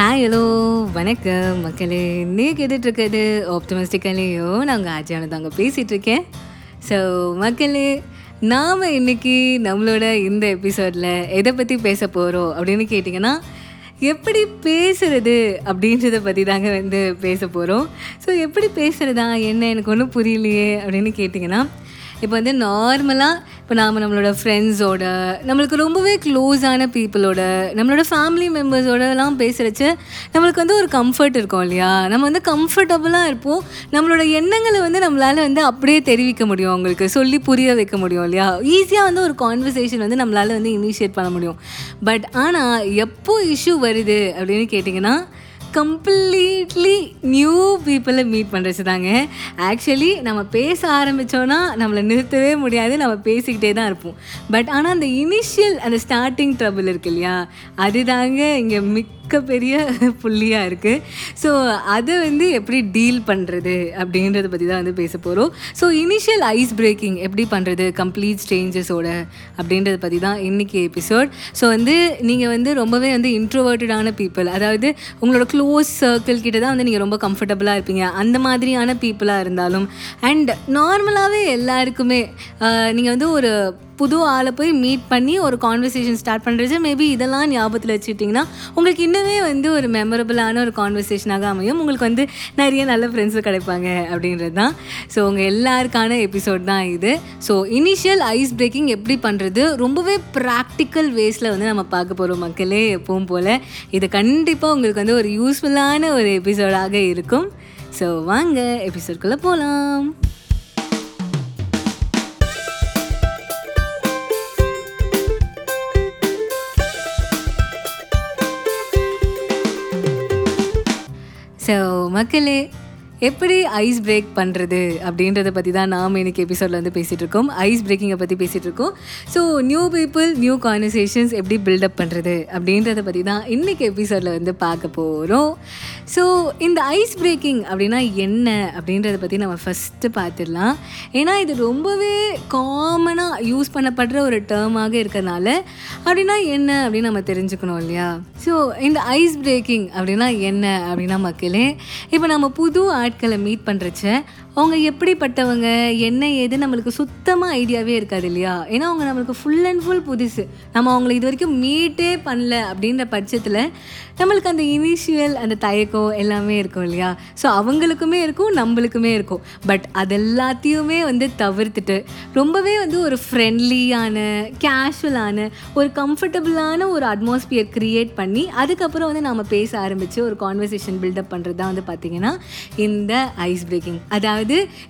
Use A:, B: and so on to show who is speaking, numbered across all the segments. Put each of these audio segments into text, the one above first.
A: Hi hello வணக்கம். மக்களே நீ கேட்டுட்ருக்கிறது ஆப்டமிஸ்டிக்கலையோ நாங்கள் ஆச்சியான தாங்க அங்கே பேசிகிட்ருக்கேன் ஸோ மக்களே நாம் இன்றைக்கி நம்மளோட இந்த எபிசோடில் எதை பற்றி பேச போகிறோம் அப்படின்னு கேட்டிங்கன்னா எப்படி பேசுகிறது அப்படின்றத பற்றி தாங்க வந்து பேச போகிறோம் ஸோ எப்படி பேசுகிறதா என்ன எனக்கு ஒன்றும் புரியலையே அப்படின்னு கேட்டிங்கன்னா இப்போ வந்து நார்மலாக இப்போ நாம் நம்மளோட ஃப்ரெண்ட்ஸோட நம்மளுக்கு ரொம்பவே க்ளோஸான பீப்புளோட நம்மளோட ஃபேமிலி மெம்பர்ஸோடலாம் பேசுகிறச்சு நம்மளுக்கு வந்து ஒரு கம்ஃபர்ட் இருக்கும் இல்லையா? நம்ம வந்து கம்ஃபர்டபுளாக இருப்போம். நம்மளோட எண்ணங்களை வந்து நம்மளால் வந்து அப்படியே தெரிவிக்க முடியும் அவங்களுக்கு சொல்லி புரிய வைக்க முடியும் இல்லையா? ஈஸியாக வந்து ஒரு கான்வர்சேஷன் வந்து நம்மளால் வந்து இனிஷியேட் பண்ண முடியும். பட் ஆனால் எப்போ இஷ்யூ வருது அப்படின்னு கேட்டிங்கன்னா கம்ப்ளீட்லி நியூ பீப்புளை மீட் பண்ணுறது தாங்க ஆக்சுவலி நம்ம பேச ஆரம்பித்தோன்னா நம்மளை நிறுத்தவே முடியாது நம்ம பேசிக்கிட்டே தான் இருப்போம். பட் ஆனால் அந்த இனிஷியல் அந்த ஸ்டார்டிங் ட்ரபிள் இருக்கு இல்லையா? அதுதாங்க இங்கே மிக் மிகப்பெரிய புள்ளியாக இருக்குது ஸோ அதை வந்து எப்படி டீல் பண்ணுறது அப்படின்றத பற்றி தான் வந்து பேச போகிறோம் ஸோ இனிஷியல் ஐஸ் பிரேக்கிங் எப்படி பண்ணுறது கம்ப்ளீட் ஸ்ட்ரேஞ்சஸோட அப்படின்றத பற்றி தான் இன்றைக்கி எபிசோட் ஸோ வந்து நீங்கள் வந்து ரொம்பவே வந்து இன்ட்ரோவர்ட்டடான பீப்புள் அதாவது உங்களோட க்ளோஸ் சர்க்கிள் கிட்ட தான் வந்து நீங்கள் ரொம்ப கம்ஃபர்டபுளாக இருப்பீங்க. அந்த மாதிரியான பீப்புளாக இருந்தாலும் அண்ட் நார்மலாகவே எல்லாருக்குமே நீங்கள் வந்து ஒரு புது ஆளை போய் மீட் பண்ணி ஒரு கான்வர்சேஷன் ஸ்டார்ட் பண்ணுறது மேபி இதெல்லாம் ஞாபகத்தில் வச்சுக்கிட்டிங்கன்னா உங்களுக்கு இன்னுமே வந்து ஒரு மெமரபுளான ஒரு கான்வர்சேஷனாக அமையும். உங்களுக்கு வந்து நிறைய நல்ல ஃப்ரெண்ட்ஸு கிடைப்பாங்க அப்படின்றது தான். ஸோ உங்கள் எல்லாருக்கான எபிசோட் தான் இது. ஸோ இனிஷியல் ஐஸ் பிரேக்கிங் எப்படி பண்ணுறது ரொம்பவே ப்ராக்டிக்கல் வேஸில் வந்து நம்ம பார்க்க போகிறோம் மக்களே எப்பவும் போல். இது கண்டிப்பாக உங்களுக்கு வந்து ஒரு யூஸ்ஃபுல்லான ஒரு எபிசோடாக இருக்கும். ஸோ வாங்க எபிசோட்குள்ளே போகலாம் ஸோ மக்களே எப்படி ஐஸ் பிரேக் பண்ணுறது அப்படின்றத பற்றி தான் நாம் இன்னைக்கு எபிசோடில் வந்து பேசிகிட்டு இருக்கோம். ஐஸ் பிரேக்கிங்கை பற்றி பேசிகிட்டு இருக்கோம். So new people new conversations எப்படி பில்டப் பண்ணுறது அப்படின்றத பற்றி தான் இன்றைக்கி எபிசோடில் வந்து பார்க்க போகிறோம் ஸோ இந்த ஐஸ் பிரேக்கிங் அப்படின்னா என்ன அப்படின்றத பற்றி நம்ம ஃபஸ்ட்டு பார்த்துடலாம். ஏன்னா இது ரொம்பவே காமனாக யூஸ் பண்ணப்படுற ஒரு டேர்மாக இருக்கிறதுனால அப்படின்னா என்ன அப்படின்னு நம்ம தெரிஞ்சுக்கணும் இல்லையா? ஸோ இந்த ஐஸ் பிரேக்கிங் அப்படின்னா என்ன அப்படின்னா மக்களே இப்போ நம்ம புது ஆட்களை மீட் பண்ணுறச்ச அவங்க எப்படிப்பட்டவங்க என்ன ஏது நம்மளுக்கு சுத்தமாக ஐடியாவே இருக்காது இல்லையா? ஏன்னா அவங்க நம்மளுக்கு ஃபுல் அண்ட் ஃபுல் புதுசு. நம்ம அவங்கள இது வரைக்கும் மீட்டே பண்ணல அப்படின்ற பட்சத்தில் நம்மளுக்கு அந்த இனிஷியல் அந்த தயக்கம் எல்லாமே இருக்கும் இல்லையா? ஸோ அவங்களுக்குமே இருக்கும் நம்மளுக்குமே இருக்கும். பட் அதெல்லாத்தையுமே வந்து தவிர்த்துட்டு ரொம்பவே வந்து ஒரு ஃப்ரெண்ட்லியான கேஷுவலான ஒரு கம்ஃபர்டபுளான ஒரு அட்மாஸ்பியர் க்ரியேட் பண்ணி அதுக்கப்புறம் வந்து நம்ம பேச ஆரம்பித்து ஒரு கான்வர்சேஷன் பில்டப் பண்ணுறது தான் வந்து பார்த்திங்கன்னா இந்த ஐஸ் பிரேக்கிங் அதாவது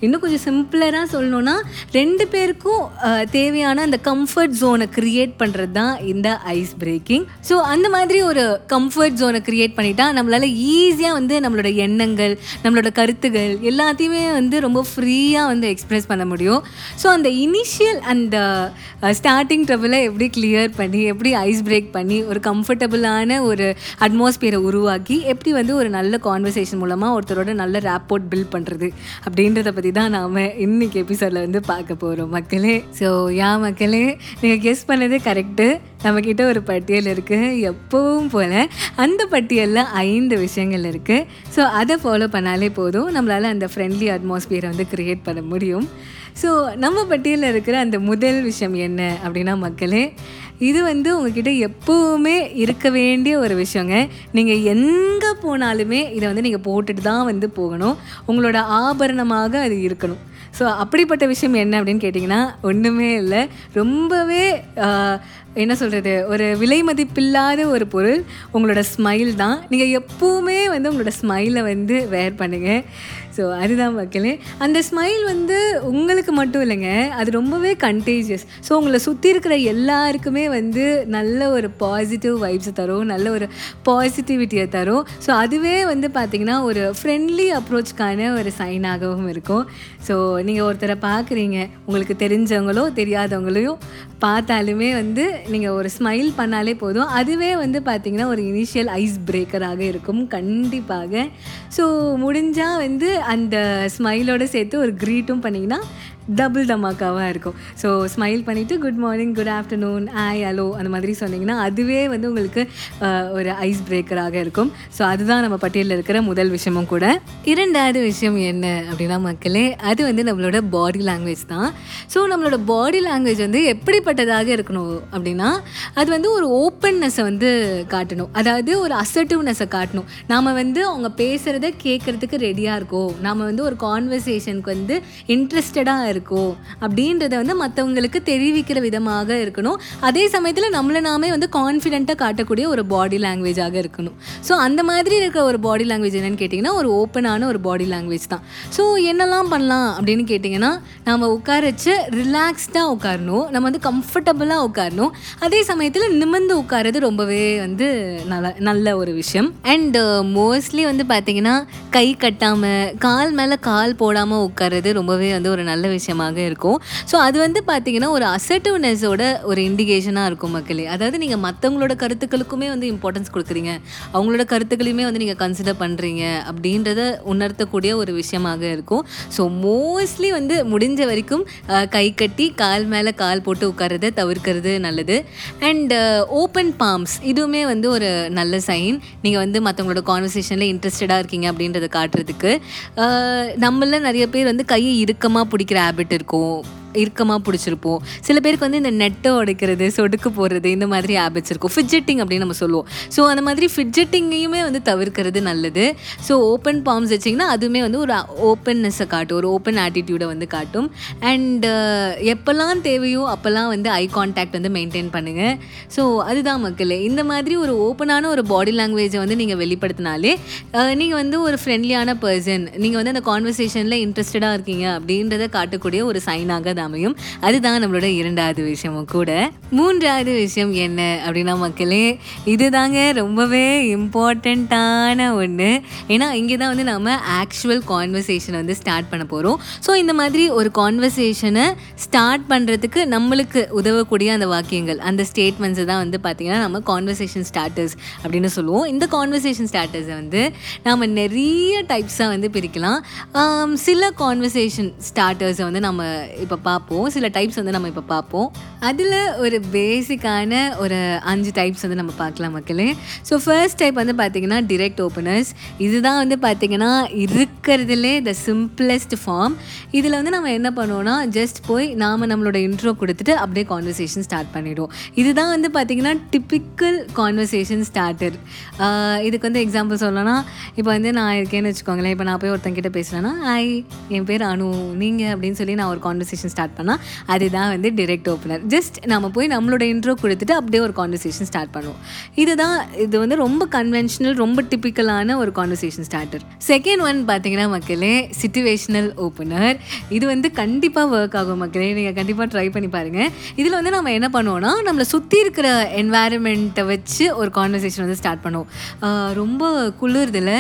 A: இன்னும் கொஞ்சம் சிம்பிளராக சொல்லணும்னா ரெண்டு பேருக்கும் தேவையான அந்த கம்ஃபர்ட் ஜோனை க்ரியேட் பண்ணுறது தான் இந்த ஐஸ் பிரேக்கிங் ஸோ அந்த மாதிரி ஒரு கம்ஃபர்ட் ஜோனை க்ரியேட் பண்ணிட்டா நம்மளால் ஈஸியாக வந்து நம்மளோட எண்ணங்கள் நம்மளோட கருத்துகள் எல்லாத்தையுமே வந்து ரொம்ப ஃப்ரீயாக வந்து எக்ஸ்ப்ரெஸ் பண்ண முடியும். ஸோ அந்த இனிஷியல் அந்த ஸ்டார்டிங் ட்ரபிளை எப்படி கிளியர் பண்ணி எப்படி ஐஸ் பிரேக் பண்ணி ஒரு கம்ஃபர்டபுளான ஒரு அட்மாஸ்பியரை உருவாக்கி எப்படி வந்து ஒரு நல்ல கான்வர்சேஷன் மூலமாக ஒருத்தரோட நல்ல ரேப்போர்ட் பில்ட் பண்ணுறது அப்படின்றத பற்றி தான் நாம் இன்னைக்கு எபிசோடில் வந்து பார்க்க போகிறோம் மக்களே. ஸோ யா மக்களே நீங்கள் கெஸ் பண்ணது கரெக்டு நம்மக்கிட்ட ஒரு பட்டியல் இருக்குது எப்போவும் போல் அந்த பட்டியலில் ஐந்து விஷயங்கள் இருக்குது ஸோ அதை ஃபாலோ பண்ணாலே போதும். நம்மளால் அந்த ஃப்ரெண்ட்லி அட்மாஸ்பியரை வந்து க்ரியேட் பண்ண முடியும். ஸோ நம்ம பட்டியலில் இருக்கிற அந்த முதல் விஷயம் என்ன அப்படின்னா மக்களே இது வந்து உங்ககிட்ட எப்போவுமே இருக்க வேண்டிய ஒரு விஷயங்க. நீங்கள் எங்கே போனாலுமே இதை வந்து நீங்கள் போட்டுட்டு தான் வந்து போகணும். உங்களோட ஆபரணமாக அது இருக்கணும். ஸோ அப்படிப்பட்ட விஷயம் என்ன அப்படின்னு கேட்டிங்கன்னா ஒன்றுமே இல்லை. ரொம்பவே என்ன சொல்கிறது ஒரு விலை மதிப்பில்லாத ஒரு பொருள் உங்களோட ஸ்மைல் தான். நீங்கள் எப்போவுமே வந்து உங்களோட ஸ்மைலை வந்து வேர் பண்ணுங்கள் ஸோ அதுதான் மக்களே. அந்த ஸ்மைல் வந்து உங்களுக்கு மட்டும் இல்லைங்க அது ரொம்பவே கண்டேஜியஸ் ஸோ உங்களை சுற்றி இருக்கிற எல்லாருக்குமே வந்து நல்ல ஒரு பாசிட்டிவ் வைப்ஸ் தரும் நல்ல ஒரு பாசிட்டிவிட்டியை தரும். ஸோ அதுவே வந்து பார்த்திங்கன்னா ஒரு ஃப்ரெண்ட்லி அப்ரோச்க்கான ஒரு சைனாகவும் இருக்கும். ஸோ நீங்கள் ஒருத்தரை பார்க்குறீங்க உங்களுக்கு தெரிஞ்சவங்களோ தெரியாதவங்களையும் பார்த்தாலுமே வந்து நீங்கள் ஒரு ஸ்மைல் பண்ணாலே போதும். அதுவே வந்து பார்த்திங்கன்னா ஒரு இனிஷியல் ஐஸ் பிரேக்கராக இருக்கும் கண்டிப்பாக. ஸோ முடிஞ்சால் வந்து அந்த ஸ்மைலோட சேர்த்து ஒரு க்ரீட்டும் பண்ணிங்கன்னா டபுள் தமாக்காவாக இருக்கும். ஸோ ஸ்மைல் பண்ணிவிட்டு good morning good afternoon hi hello அந்த மாதிரி சொன்னிங்கன்னா அதுவே வந்து உங்களுக்கு ஒரு ஐஸ் பிரேக்கராக இருக்கும். ஸோ அதுதான் நம்ம பட்டியலில் இருக்கிற முதல் விஷயமும் கூட. இரண்டாவது விஷயம் என்ன அப்படின்னா மக்களே அது வந்து நம்மளோட பாடி லாங்குவேஜ் தான். ஸோ நம்மளோட பாடி லாங்குவேஜ் வந்து எப்படிப்பட்டதாக இருக்கணும் அப்படின்னா அது வந்து ஒரு ஓப்பன்னஸை வந்து காட்டணும். அதாவது ஒரு அசர்ட்டிவ்னஸை காட்டணும். நாம் வந்து அவங்க பேசுகிறத கேட்குறதுக்கு ரெடியாக இருக்கோம். நாம் வந்து ஒரு கான்வர்சேஷனுக்கு வந்து இன்ட்ரெஸ்டடாக இருக்கும் அப்படின்றத வந்து மற்றவங்களுக்கு தெரிவிக்கிற விதமாக இருக்கணும். அதே சமயத்தில் நம்மளை நாமே வந்து கான்ஃபிடென்ட்டாக காட்டக்கூடிய ஒரு பாடி லாங்குவேஜாக இருக்கணும். ஸோ அந்த மாதிரி இருக்கிற ஒரு பாடி லாங்குவேஜ் என்னன்னு கேட்டிங்கன்னா ஒரு ஓப்பனான ஒரு பாடி லாங்குவேஜ் தான். ஸோ என்னெல்லாம் பண்ணலாம் அப்படின்னு கேட்டிங்கன்னா நம்ம உட்கார வச்சு ரிலாக்ஸ்டாக உட்காரணும். நம்ம வந்து கம்ஃபர்டபுளாக உட்காரணும். அதே சமயத்தில் நிமிர்ந்து உட்காரது ரொம்பவே வந்து நல்ல நல்ல ஒரு விஷயம். அண்ட் மோஸ்ட்லி uh, வந்து பார்த்திங்கன்னா கை கட்டாமல் கால் மேலே கால் போடாமல் உட்கார்றது ரொம்பவே வந்து ஒரு நல்ல விஷயம். விஷயமாக இருக்கும். ஸோ அது வந்து பார்த்தீங்கன்னா ஒரு அசர்ட்டிவ்னஸோட ஒரு இண்டிகேஷனாக இருக்கும் மக்களே. அதாவது நீங்கள் மற்றவங்களோட கருத்துக்களுக்குமே வந்து இம்பார்ட்டன்ஸ் கொடுக்குறீங்க. அவங்களோட கருத்துக்களையுமே வந்து நீங்கள் கன்சிடர் பண்ணுறீங்க அப்படின்றத உணர்த்தக்கூடிய ஒரு விஷயமாக இருக்கும். ஸோ மோஸ்ட்லி வந்து முடிஞ்ச வரைக்கும் கை கட்டி கால் மேலே கால் போட்டு உட்காரத தவிர்க்கிறது நல்லது. அண்ட் ஓப்பன் பாம்ஸ் இதுவுமே வந்து ஒரு நல்ல சைன் நீங்கள் வந்து மற்றவங்களோட கான்வர்சேஷனில் இன்ட்ரெஸ்டடாக இருக்கீங்க அப்படின்றத காட்டுறதுக்கு. நம்மள நிறைய பேர் வந்து கையை இறுக்கமாக பிடிக்கிற ஹேபிட் இருக்கும். இறுக்கமாக பிடிச்சிருப்போம். சில பேருக்கு வந்து இந்த நெட்டை உடைக்கிறது சொடுக்கு போடுறது இந்த மாதிரி ஹேபிட்ஸ் இருக்கும். ஃபிட்ஜெட்டிங் அப்படின்னு நம்ம சொல்லுவோம். ஸோ அந்த மாதிரி ஃபிட்ஜெட்டிங்கையுமே வந்து தவிர்க்கிறது நல்லது. ஸோ ஓப்பன் பாம்ஸ் வச்சிங்கன்னா அதுவுமே வந்து ஒரு ஓப்பன்னஸை காட்டும். ஒரு ஓப்பன் ஆட்டிடியூடை வந்து காட்டும். அண்ட் எப்போல்லாம் தேவையோ அப்போல்லாம் வந்து ஐ கான்டாக்ட் வந்து மெயின்டைன் பண்ணுங்கள் ஸோ அதுதான் மக்களே. இந்த மாதிரி ஒரு ஓப்பனான ஒரு பாடி லாங்குவேஜை வந்து நீங்கள் வெளிப்படுத்தினாலே நீங்கள் வந்து ஒரு ஃப்ரெண்ட்லியான பர்சன் நீங்கள் வந்து அந்த கான்வர்சேஷனில் இன்ட்ரெஸ்டடாக இருக்கீங்க அப்படின்றத காட்டக்கூடிய ஒரு சைனாக அது அமையும். அதுதான் நம்மளோட இரண்டாவது விஷயமும் கூட. மூன்றாவது விஷயம் என்ன அப்படின்னா மக்களே இதுதாங்க ரொம்பவே இம்பார்ட்டண்ட்டான ஒன்று ஏன்னா இங்கே தான் வந்து நம்ம ஆக்சுவல் கான்வர்சேஷனை வந்து ஸ்டார்ட் பண்ண போகிறோம் ஸோ இந்த மாதிரி ஒரு கான்வர்சேஷனை ஸ்டார்ட் பண்ணுறதுக்கு நம்மளுக்கு உதவக்கூடிய அந்த வாக்கியங்கள் அந்த ஸ்டேட்மெண்ட்ஸை தான் வந்து பார்த்திங்கன்னா நம்ம கான்வர்சேஷன் ஸ்டார்டர்ஸ் அப்படின்னு சொல்லுவோம். இந்த கான்வர்சேஷன் ஸ்டார்டர்ஸை வந்து நாம் நிறைய டைப்ஸாக வந்து பிரிக்கலாம். சில கான்வர்சேஷன் ஸ்டார்டர்ஸை வந்து நம்ம இப்போ பார்ப்போம். சில டைப்ஸ் வந்து நம்ம இப்போ பார்ப்போம். அதில் ஒரு பேசிக்கான ஒரு அஞ்சு டைப்ஸ் வந்து நம்ம பார்க்கலாம் மக்களே. ஸோ ஃபர்ஸ்ட் டைப் வந்து பார்த்திங்கன்னா டிரெக்ட் ஓப்பனர்ஸ் இதுதான் வந்து பார்த்திங்கன்னா இருக்கிறதுலே த சிம்பிளஸ்ட் ஃபார்ம் இதில் வந்து நம்ம என்ன பண்ணுவோம்னா ஜஸ்ட் போய் நாம் நம்மளோட இன்ட்ரோ கொடுத்துட்டு அப்படியே கான்வர்சேஷன் ஸ்டார்ட் பண்ணிவிடுவோம் இதுதான் வந்து பார்த்திங்கன்னா டிப்பிக்கல் கான்வர்சேஷன் ஸ்டார்டர் இதுக்கு வந்து எக்ஸாம்பிள் சொல்லணும்னா இப்போ வந்து நான் இருக்கேன்னு வச்சுக்கோங்களேன். இப்போ நான் போய் ஒருத்தங்கிட்ட பேசுகிறேன்னா ஐ என் பேர் அனு. நீங்கள் அப்படின்னு சொல்லி நான் ஒரு கான்வர்சேஷன் ஸ்டார்ட் பண்ணால் அதுதான் வந்து டிரெக்ட் ஓப்பனர் ஜஸ்ட் நம்ம போய் நம்மளோட இன்ட்ரோ கொடுத்துட்டு அப்படியே ஒரு கான்வர்சேஷன் ஸ்டார்ட் பண்ணுவோம். இதுதான் இது வந்து ரொம்ப கன்வென்ஷனல் ரொம்ப டிப்பிக்கலான ஒரு கான்வர்சேஷன் ஸ்டார்டர் செகண்ட் ஒன் பார்த்தீங்கன்னா மக்களே சிச்சுவேஷனல் ஓப்பனர் இது வந்து கண்டிப்பாக ஒர்க் ஆகும் மக்களே. நீங்கள் கண்டிப்பாக ட்ரை பண்ணி பாருங்கள் இதில் வந்து நம்ம என்ன பண்ணுவோம்னா நம்மளை சுற்றி இருக்கிற என்வாயர்மெண்ட்டை வச்சு ஒரு கான்வர்சேஷன் வந்து ஸ்டார்ட் பண்ணுவோம். ரொம்ப குளிர்தில்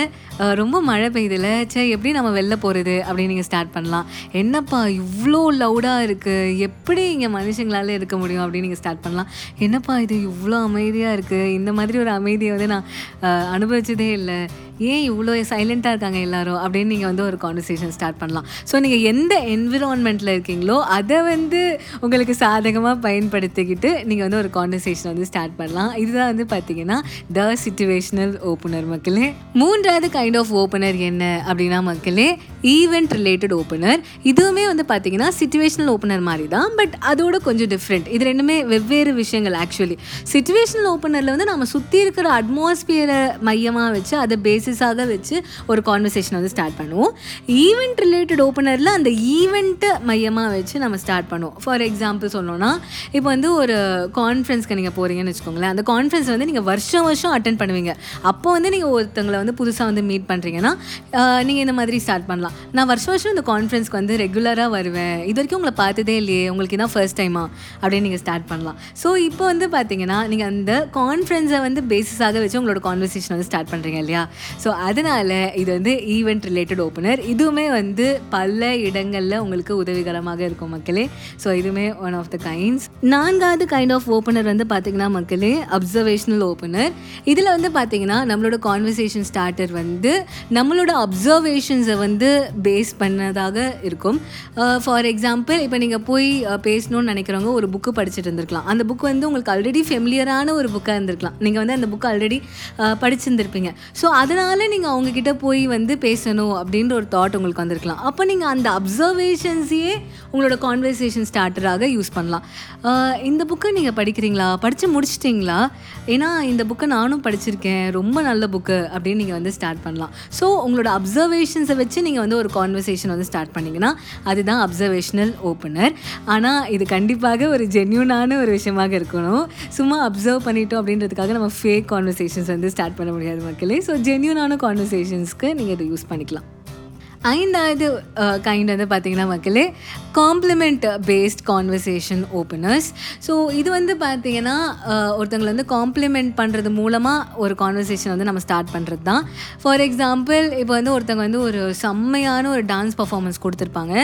A: ரொம்ப மழை பெய்யுதுல சே எப்படி நம்ம வெளில போகிறது அப்படின்னு நீங்கள் ஸ்டார்ட் பண்ணலாம். என்னப்பா இவ்வளோ லவுடாக இருக்குது எப்படி இங்கே மனுஷங்களால இருக்க முடியும் அப்படின்னு நீங்கள் ஸ்டார்ட் பண்ணலாம். என்னப்பா இது இவ்வளோ அமைதியாக இருக்குது இந்த மாதிரி ஒரு அமைதியை வந்து நான் அனுபவிச்சதே இல்லை. ஏன் இவ்வளோ சைலண்ட்டாக இருக்காங்க எல்லாரும்? அப்படின்னு நீங்கள் வந்து ஒரு கான்வர்சேஷன் ஸ்டார்ட் பண்ணலாம். ஸோ நீங்கள் எந்த என்விரான்மெண்ட்டில் இருக்கீங்களோ அதை வந்து உங்களுக்கு சாதகமாக பயன்படுத்திக்கிட்டு நீங்கள் வந்து ஒரு கான்வர்சேஷன் வந்து ஸ்டார்ட் பண்ணலாம். இதுதான் வந்து பார்த்தீங்கன்னா த சிச்சுவேஷனல் ஓப்பனர் மக்களே. மூன்றாவது கைண்ட் ஆஃப் ஓப்பனர் என்ன அப்படின்னா மக்களே ஈவெண்ட் ரிலேட்டட் ஓப்பனர் இதுவுமே வந்து பார்த்தீங்கன்னா சிச்சுவேஷனல் ஓப்பனர் மாதிரி தான் பட் அதோட கொஞ்சம் டிஃப்ரெண்ட் இது ரெண்டுமே வெவ்வேறு விஷயங்கள் ஆக்சுவலி சிச்சுவேஷனல் ஓப்பனரில் வந்து நம்ம சுற்றி இருக்கிற அட்மாஸ்பியரை மையமாக வச்சு அதை பேசிஸாக வச்சு ஒரு கான்வர்சேஷன் வந்து ஸ்டார்ட் பண்ணுவோம். ஈவெண்ட் ரிலேட்டட் ஓப்பனரில் அந்த ஈவெண்ட்டை மையமாக வச்சு நம்ம ஸ்டார்ட் பண்ணுவோம். ஃபார் எக்ஸாம்பிள் சொல்லணும்னா இப்போ வந்து ஒரு கான்ஃபரன்ஸ்க்கு நீங்கள் போகிறீங்கன்னு வச்சுக்கோங்களேன். அந்த கான்ஃபரன்ஸ் வந்து நீங்கள் வருஷம் வருஷம் அட்டன் பண்ணுவீங்க. அப்போ வந்து நீங்கள் ஒருத்தங்களை வந்து புதுசாக வந்து மீட் பண்ணுறீங்கன்னா நீங்கள் இந்த மாதிரி ஸ்டார்ட் பண்ணலாம். நான் வருஷம் வருஷம் இந்த கான்ஃபரன்ஸ்க்கு வந்து ரெகுலராக வருவேன். இது வரைக்கும் உங்களை பார்த்ததே இல்லையே. உங்களுக்கு இதான் ஃபர்ஸ்ட் டைமா அப்படின்னு நீங்கள் ஸ்டார்ட் பண்ணலாம். ஸோ இப்போ வந்து பார்த்தீங்கன்னா நீங்கள் அந்த கான்ஃபரன்ஸை வந்து பேசிஸாக வச்சு உங்களோட கான்வர்சேஷன் வந்து ஸ்டார்ட் பண்ணுறீங்க இல்லையா? ஸோ அதனால் இது வந்து ஈவெண்ட் ரிலேட்டட் ஓப்பனர் இதுவுமே வந்து பல இடங்களில் உங்களுக்கு உதவிகரமாக இருக்கும் மக்களே. ஸோ இதுவுமே ஒன் ஆஃப் த கைண்ட்ஸ் நான்காவது கைண்ட் ஆஃப் ஓப்பனர் வந்து பார்த்தீங்கன்னா மக்களே அப்சர்வேஷனல் ஓப்பனர் இதில் வந்து பார்த்தீங்கன்னா நம்மளோட கான்வர்சேஷன் ஸ்டார்டர் வந்து நம்மளோட அப்சர்வேஷன்ஸை வந்து பேஸ் பண்ணதாக இருக்கும். Uh, ஃபார் எக்ஸாம்பிள் இப்போ நீங்கள் போய் uh, பேசணும்னு நினைக்கிறவங்க ஒரு புக்கு படிச்சுட்டு இருந்திருக்கலாம். அந்த புக் வந்து உங்களுக்கு ஆல்ரெடி ஃபெமிலியரான ஒரு புக்காக இருந்திருக்கலாம். நீங்கள் வந்து அந்த புக் ஆல்ரெடி uh, படிச்சிருந்துருப்பீங்க. ஸோ அதனால் நீங்கள் அவங்கக்கிட்ட போய் வந்து பேசணும் அப்படின்ற ஒரு தாட் உங்களுக்கு வந்திருக்கலாம். அப்போ நீங்கள் அந்த அப்சர்வேஷன்ஸையே உங்களோட கான்வர்சேஷன் ஸ்டார்டராக யூஸ் பண்ணலாம். இந்த புக்கை நீங்கள் படிக்கிறீங்களா? படித்து முடிச்சிட்டிங்களா? ஏன்னா இந்த புக்கை நானும் படிச்சிருக்கேன். ரொம்ப நல்ல புக்கு அப்படின்னு நீங்கள் வந்து ஸ்டார்ட் பண்ணலாம். ஸோ உங்களோட அப்சர்வேஷன்ஸை வச்சு நீங்கள் வந்து ஒரு கான்வர்சேஷன் வந்து ஸ்டார்ட் பண்ணிங்கன்னா அதுதான் அப்சர்வேஷனல் ஓப்பனர் ஆனால் இது கண்டிப்பாக ஒரு ஜென்யூனான ஒரு விஷயமாக இருக்கணும். சும்மா அப்சர்வ் பண்ணிட்டோம் அப்படின்றதுக்காக நம்ம ஃபேக் கான்வர்சேஷன்ஸ் வந்து ஸ்டார்ட் பண்ண முடியாது மக்களே. ஸோ ஜென்யூ ஜென்யூனான கான்வர்சேஷன்ஸ்க்கு நீங்கள் இதை யூஸ் பண்ணிக்கலாம். ஐந்தாவது கைண்ட் வந்து பார்த்திங்கன்னா மக்களே compliment based conversation openers so இது வந்து பார்த்திங்கன்னா ஒருத்தங்களை வந்து காம்ப்ளிமெண்ட் பண்ணுறது மூலமாக ஒரு கான்வர்சேஷன் வந்து நம்ம ஸ்டார்ட் பண்ணுறது தான் ஃபார் எக்ஸாம்பிள் இப்போ வந்து ஒருத்தங்க வந்து ஒரு செம்மையான ஒரு டான்ஸ் பர்ஃபார்மன்ஸ் கொடுத்துருப்பாங்க.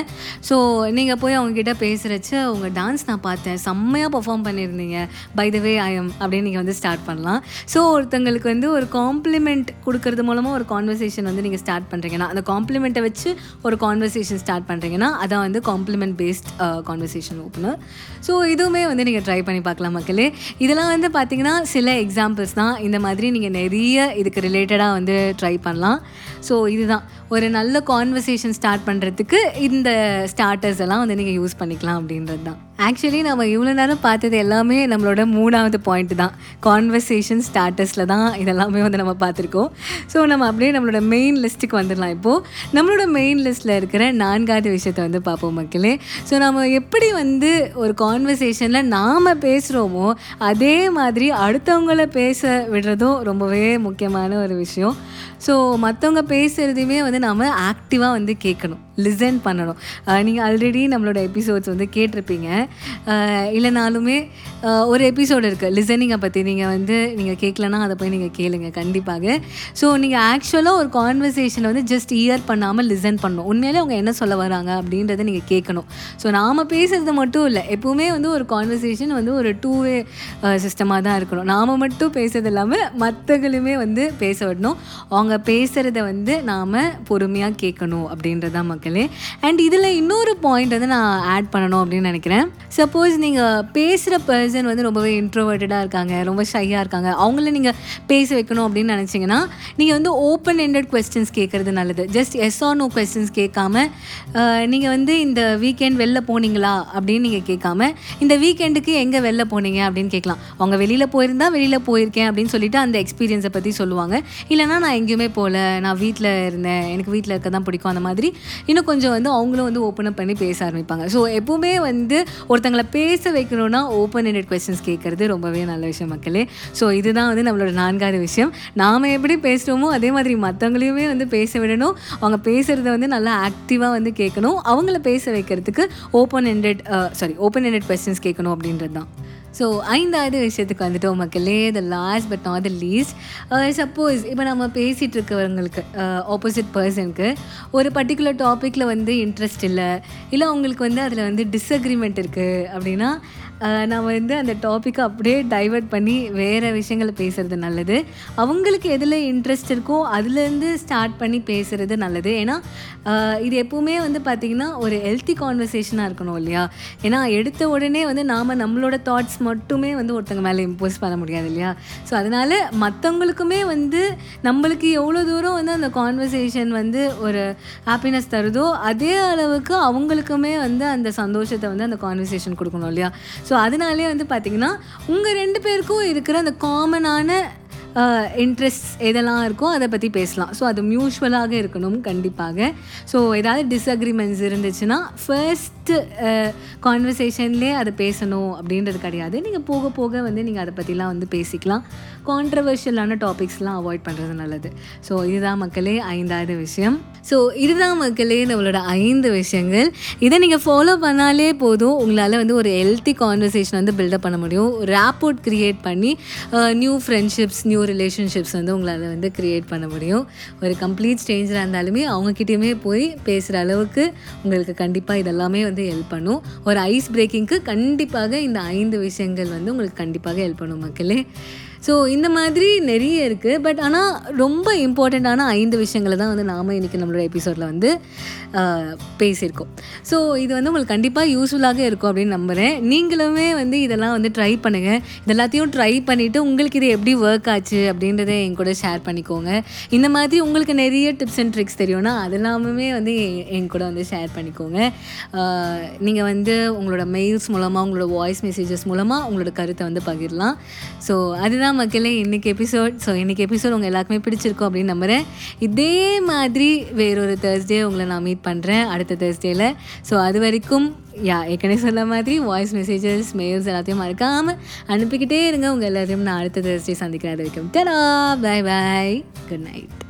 A: ஸோ நீங்கள் போய் அவங்கக்கிட்ட பேசுகிறச்சு உங்கள் டான்ஸ் நான் பார்த்தேன். செம்மையாக பர்ஃபார்ம் பண்ணியிருந்தீங்க. பை த வே ஐஎம் அப்படின்னு நீங்கள் வந்து ஸ்டார்ட் பண்ணலாம். ஸோ ஒருத்தங்களுக்கு வந்து ஒரு காம்ப்ளிமெண்ட் கொடுக்கறது மூலமாக ஒரு கான்வர்சேஷன் வந்து நீங்கள் ஸ்டார்ட் பண்ணுறீங்கன்னா அந்த காம்ப்ளிமெண்ட்டை வச்சு ஒரு கான்வர்சேஷன் ஸ்டார்ட் பண்ணுறீங்கன்னா அதான் வந்து compliment based conversation opener so இதுவுமே வந்து நீங்கள் ட்ரை பண்ணி பார்க்கலாம் மக்களே. இதெல்லாம் வந்து பார்த்தீங்கன்னா சில எக்ஸாம்பிள்ஸ் தான். இந்த மாதிரி நீங்கள் நிறைய இதுக்கு ரிலேட்டடாக வந்து ட்ரை பண்ணலாம். ஸோ இதுதான். ஒரு நல்ல கான்வர்சேஷன் ஸ்டார்ட் பண்ணுறதுக்கு இந்த ஸ்டார்டர்ஸ் எல்லாம் வந்து நீங்கள் யூஸ் பண்ணிக்கலாம் அப்படின்றது தான் ஆக்சுவலி நம்ம இவ்வளோ நேரம் பார்த்தது எல்லாமே நம்மளோட மூணாவது பாயிண்ட் தான். கான்வர்சேஷன் ஸ்டாட்டஸில் தான் இதெல்லாமே வந்து நம்ம பார்த்துருக்கோம். ஸோ நம்ம அப்படியே நம்மளோட மெயின் லிஸ்ட்டுக்கு வந்துடலாம் இப்போது நம்மளோட மெயின் லிஸ்ட்டில் இருக்கிற நான்காவது விஷயத்தை வந்து பார்ப்போம் மக்களே. ஸோ நம்ம எப்படி வந்து ஒரு கான்வர்சேஷனில் நாம் பேசுகிறோமோ அதே மாதிரி அடுத்தவங்கள பேச விடுறதும் ரொம்பவே முக்கியமான ஒரு விஷயம். ஸோ மற்றவங்க பேசுகிறதையுமே வந்து நாம் ஆக்டிவாக வந்து கேட்கணும். லிசன் பண்ணணும். நீங்கள் ஆல்ரெடி நம்மளோட எபிசோட்ஸ் வந்து கேட்டிருப்பீங்க. இல்லைனாலுமே ஒரு எபிசோடு இருக்குது லிசனிங்கை பற்றி நீங்கள் வந்து நீங்கள் கேட்கலன்னா அதை போய் நீங்கள் கேளுங்க கண்டிப்பாக. ஸோ நீங்கள் ஆக்சுவலாக ஒரு கான்வர்சேஷனை வந்து ஜஸ்ட் இயர் பண்ணாமல் லிசன் பண்ணணும். உண்மையிலே அவங்க என்ன சொல்ல வராங்க அப்படின்றத நீங்கள் கேட்கணும் ஸோ நாம் பேசுகிறது மட்டும் இல்லை எப்பவுமே வந்து ஒரு கான்வர்சேஷன் வந்து ஒரு டூ வே சிஸ்டமாக தான் இருக்கணும். நாம் மட்டும் பேசுறது இல்லாமல் மற்றவங்களுமே வந்து பேச விடணும். அவங்க பேசுகிறத வந்து நாம் பொறுமையாக கேட்கணும் அப்படின்றதான் மக்களே. அண்ட் இதில் இன்னொரு பாயிண்ட் வந்து நான் ஆட் பண்ணணும் அப்படின்னு நினைக்கிறேன். சப்போஸ் நீங்கள் பேசுகிற பர்சன் வந்து ரொம்பவே இன்ட்ரோவர்ட்டடாக இருக்காங்க ரொம்ப ஷையாக இருக்காங்க. அவங்கள நீங்கள் பேச வைக்கணும் அப்படின்னு நினச்சிங்கன்னா நீங்கள் வந்து ஓப்பன் எண்டட் கொஸ்டின்ஸ் கேட்குறது நல்லது. Just yes or no questions கேட்காம நீங்கள் வந்து இந்த வீக்கெண்ட் வெளில போனீங்களா அப்படின்னு நீங்கள் கேட்காம இந்த வீக்கெண்டுக்கு எங்கே வெளில போனீங்க அப்படின்னு கேட்கலாம். அவங்க வெளியில் போயிருந்தா வெளியில் போயிருக்கேன் அப்படின்னு சொல்லிட்டு அந்த எக்ஸ்பீரியன்ஸை பற்றி சொல்லுவாங்க. இல்லைனா நான் எங்கேயுமே போகல நான் வீட்டில் இருந்தேன் எனக்கு வீட்டில் இருக்க தான் பிடிக்கும் அந்த மாதிரி. இன்னும் கொஞ்சம் வந்து அவங்களும் வந்து ஓப்பன் அப் பண்ணி பேச ஆரம்பிப்பாங்க. ஸோ எப்போவுமே வந்து ஒருத்தங்களை பேச வைக்கணும்னா ஓப்பன் எண்டட் கொஸ்டின்ஸ் கேட்குறது ரொம்பவே நல்ல விஷயம் மக்களே. ஸோ இதுதான் வந்து நம்மளோட நான்காவது விஷயம். நாம் எப்படி பேசுகிறோமோ அதே மாதிரி மற்றவங்களையுமே வந்து பேச விடணும். அவங்க பேசுகிறத வந்து நல்லா ஆக்டிவாக வந்து கேட்கணும். அவங்கள பேச வைக்கிறதுக்கு open ended sorry open ended questions கேட்கணும் அப்படின்றது தான் ஸோ ஐந்தாவது விஷயத்துக்கு வந்துட்டோம் மக்களே the last but not the least suppose uh, இப்போ நம்ம பேசிகிட்டு இருக்கிறவங்களுக்கு ஆப்போசிட் uh, பர்சனுக்கு ஒரு பர்டிகுலர் டாப்பிக்கில் வந்து இன்ட்ரெஸ்ட் இல்லை இல்லை அவங்களுக்கு வந்து அதில் வந்து டிஸ்அக்ரிமெண்ட் இருக்குது அப்படின்னா அஹ், நம்ம வந்து அந்த டாப்பிக்கை அப்படியே டைவர்ட் பண்ணி வேறு விஷயங்களை பேசுகிறது நல்லது. அவங்களுக்கு எதில் இன்ட்ரெஸ்ட் இருக்கோ அதுலேருந்து ஸ்டார்ட் பண்ணி பேசுகிறது நல்லது. ஏன்னா இது எப்பவுமே வந்து பார்த்திங்கன்னா ஒரு ஹெல்த்தி கான்வர்சேஷனாக இருக்கணும் இல்லையா? ஏன்னா எடுத்த உடனே வந்து நாம் நம்மளோட தாட்ஸ் மட்டுமே வந்து ஒருத்தங்க மேலே இம்போஸ் பண்ண முடியாது இல்லையா? ஸோ அதனால் மற்றவங்களுக்குமே வந்து நம்மளுக்கு எவ்வளோ தூரம் வந்து அந்த கான்வர்சேஷன் வந்து ஒரு ஹாப்பினஸ் தருதோ அதே அளவுக்கு அவங்களுக்குமே வந்து அந்த சந்தோஷத்தை வந்து அந்த கான்வர்சேஷன் கொடுக்கணும் இல்லையா? ஸோ அதனாலே வந்து பார்த்திங்கன்னா உங்கள் ரெண்டு பேருக்கும் இருக்கிற அந்த காமனான இன்ட்ரெஸ்ட் எதெல்லாம் இருக்கோ அதை பற்றி பேசலாம். ஸோ அது மியூச்சுவலாக இருக்கணும் கண்டிப்பாக. ஸோ ஏதாவது டிஸ்அக்ரிமெண்ட்ஸ் இருந்துச்சுன்னா ஃபர்ஸ்ட்டு கான்வர்சேஷன்லேயே அதை பேசணும் அப்படின்றது கிடையாது. நீங்கள் போக போக வந்து நீங்கள் அதை பற்றிலாம் வந்து பேசிக்கலாம். கான்ட்ரவர்ஷியலான டாபிக்ஸ்லாம் அவாய்ட் பண்ணுறது நல்லது. ஸோ இதுதான் மக்களே ஐந்தாவது விஷயம். ஸோ இதுதான் மக்களே நம்மளோட ஐந்து விஷயங்கள். இதை நீங்கள் ஃபாலோ பண்ணாலே போதும் உங்களால் வந்து ஒரு ஹெல்த்தி கான்வர்சேஷன் வந்து பில்டப் பண்ண முடியும். ரேப்போர்ட் க்ரியேட் பண்ணி நியூ ஃப்ரெண்ட்ஷிப்ஸ் நியூ ரிலேஷன்ஷிப்ஸ் வந்து உங்களால் வந்து க்ரியேட் பண்ண முடியும். ஒரு கம்ப்ளீட் ஸ்டேஞ்சராக இருந்தாலுமே அவங்கக்கிட்டேயுமே போய் பேசுகிற அளவுக்கு உங்களுக்கு கண்டிப்பாக இதெல்லாமே வந்து ஹெல்ப் பண்ணும். ஒரு ஐஸ் பிரேக்கிங்க்கு கண்டிப்பாக இந்த ஐந்து விஷயங்கள் வந்து உங்களுக்கு கண்டிப்பாக ஹெல்ப் பண்ணும் மக்களே. ஸோ இந்த மாதிரி நிறைய இருக்குது பட் ஆனால் ரொம்ப இம்பார்ட்டண்ட்டான ஐந்து விஷயங்களை தான் வந்து நாம் இன்றைக்கி நம்மளோட எபிசோடில் வந்து பேசியிருக்கோம். ஸோ இது வந்து உங்களுக்கு கண்டிப்பாக யூஸ்ஃபுல்லாக இருக்கும் அப்படின்னு நம்புகிறேன் நீங்களுமே வந்து இதெல்லாம் வந்து ட்ரை பண்ணுங்கள் இது எல்லாத்தையும் ட்ரை பண்ணிவிட்டு உங்களுக்கு இது எப்படி ஒர்க் ஆச்சு அப்படின்றத என் கூட ஷேர் பண்ணிக்கோங்க. இந்த மாதிரி உங்களுக்கு நிறைய டிப்ஸ் அண்ட் ட்ரிக்ஸ் தெரியும்னா அதெல்லாமே வந்து என் கூட வந்து ஷேர் பண்ணிக்கோங்க. நீங்கள் வந்து உங்களோட மெயில்ஸ் மூலமாக உங்களோட வாய்ஸ் மெசேஜஸ் மூலமாக உங்களோட கருத்தை வந்து பகிரலாம். ஸோ அதுதான் மக்களே இன்றைக்கி எபிசோட் ஸோ இன்றைக்கி எபிசோட் உங்கள் எல்லாருக்குமே பிடிச்சிருக்கும் அப்படின்னு நம்புகிறேன் இதே மாதிரி வேறொரு தேர்ஸ்டே உங்களை நான் மீட் பண்ணுறேன் அடுத்த தேர்ஸ்டேயில் ஸோ அது வரைக்கும் யா ஏற்கனவே சொன்ன மாதிரி வாய்ஸ் மெசேஜஸ் மெயில்ஸ் எல்லாத்தையும் மறக்காமல் அனுப்பிக்கிட்டே இருங்க. உங்கள் எல்லாத்தையும் நான் அடுத்த தேர்ஸ்டே சந்திக்கிறேன். அது வரைக்கும் டடா பை பாய் குட் நைட்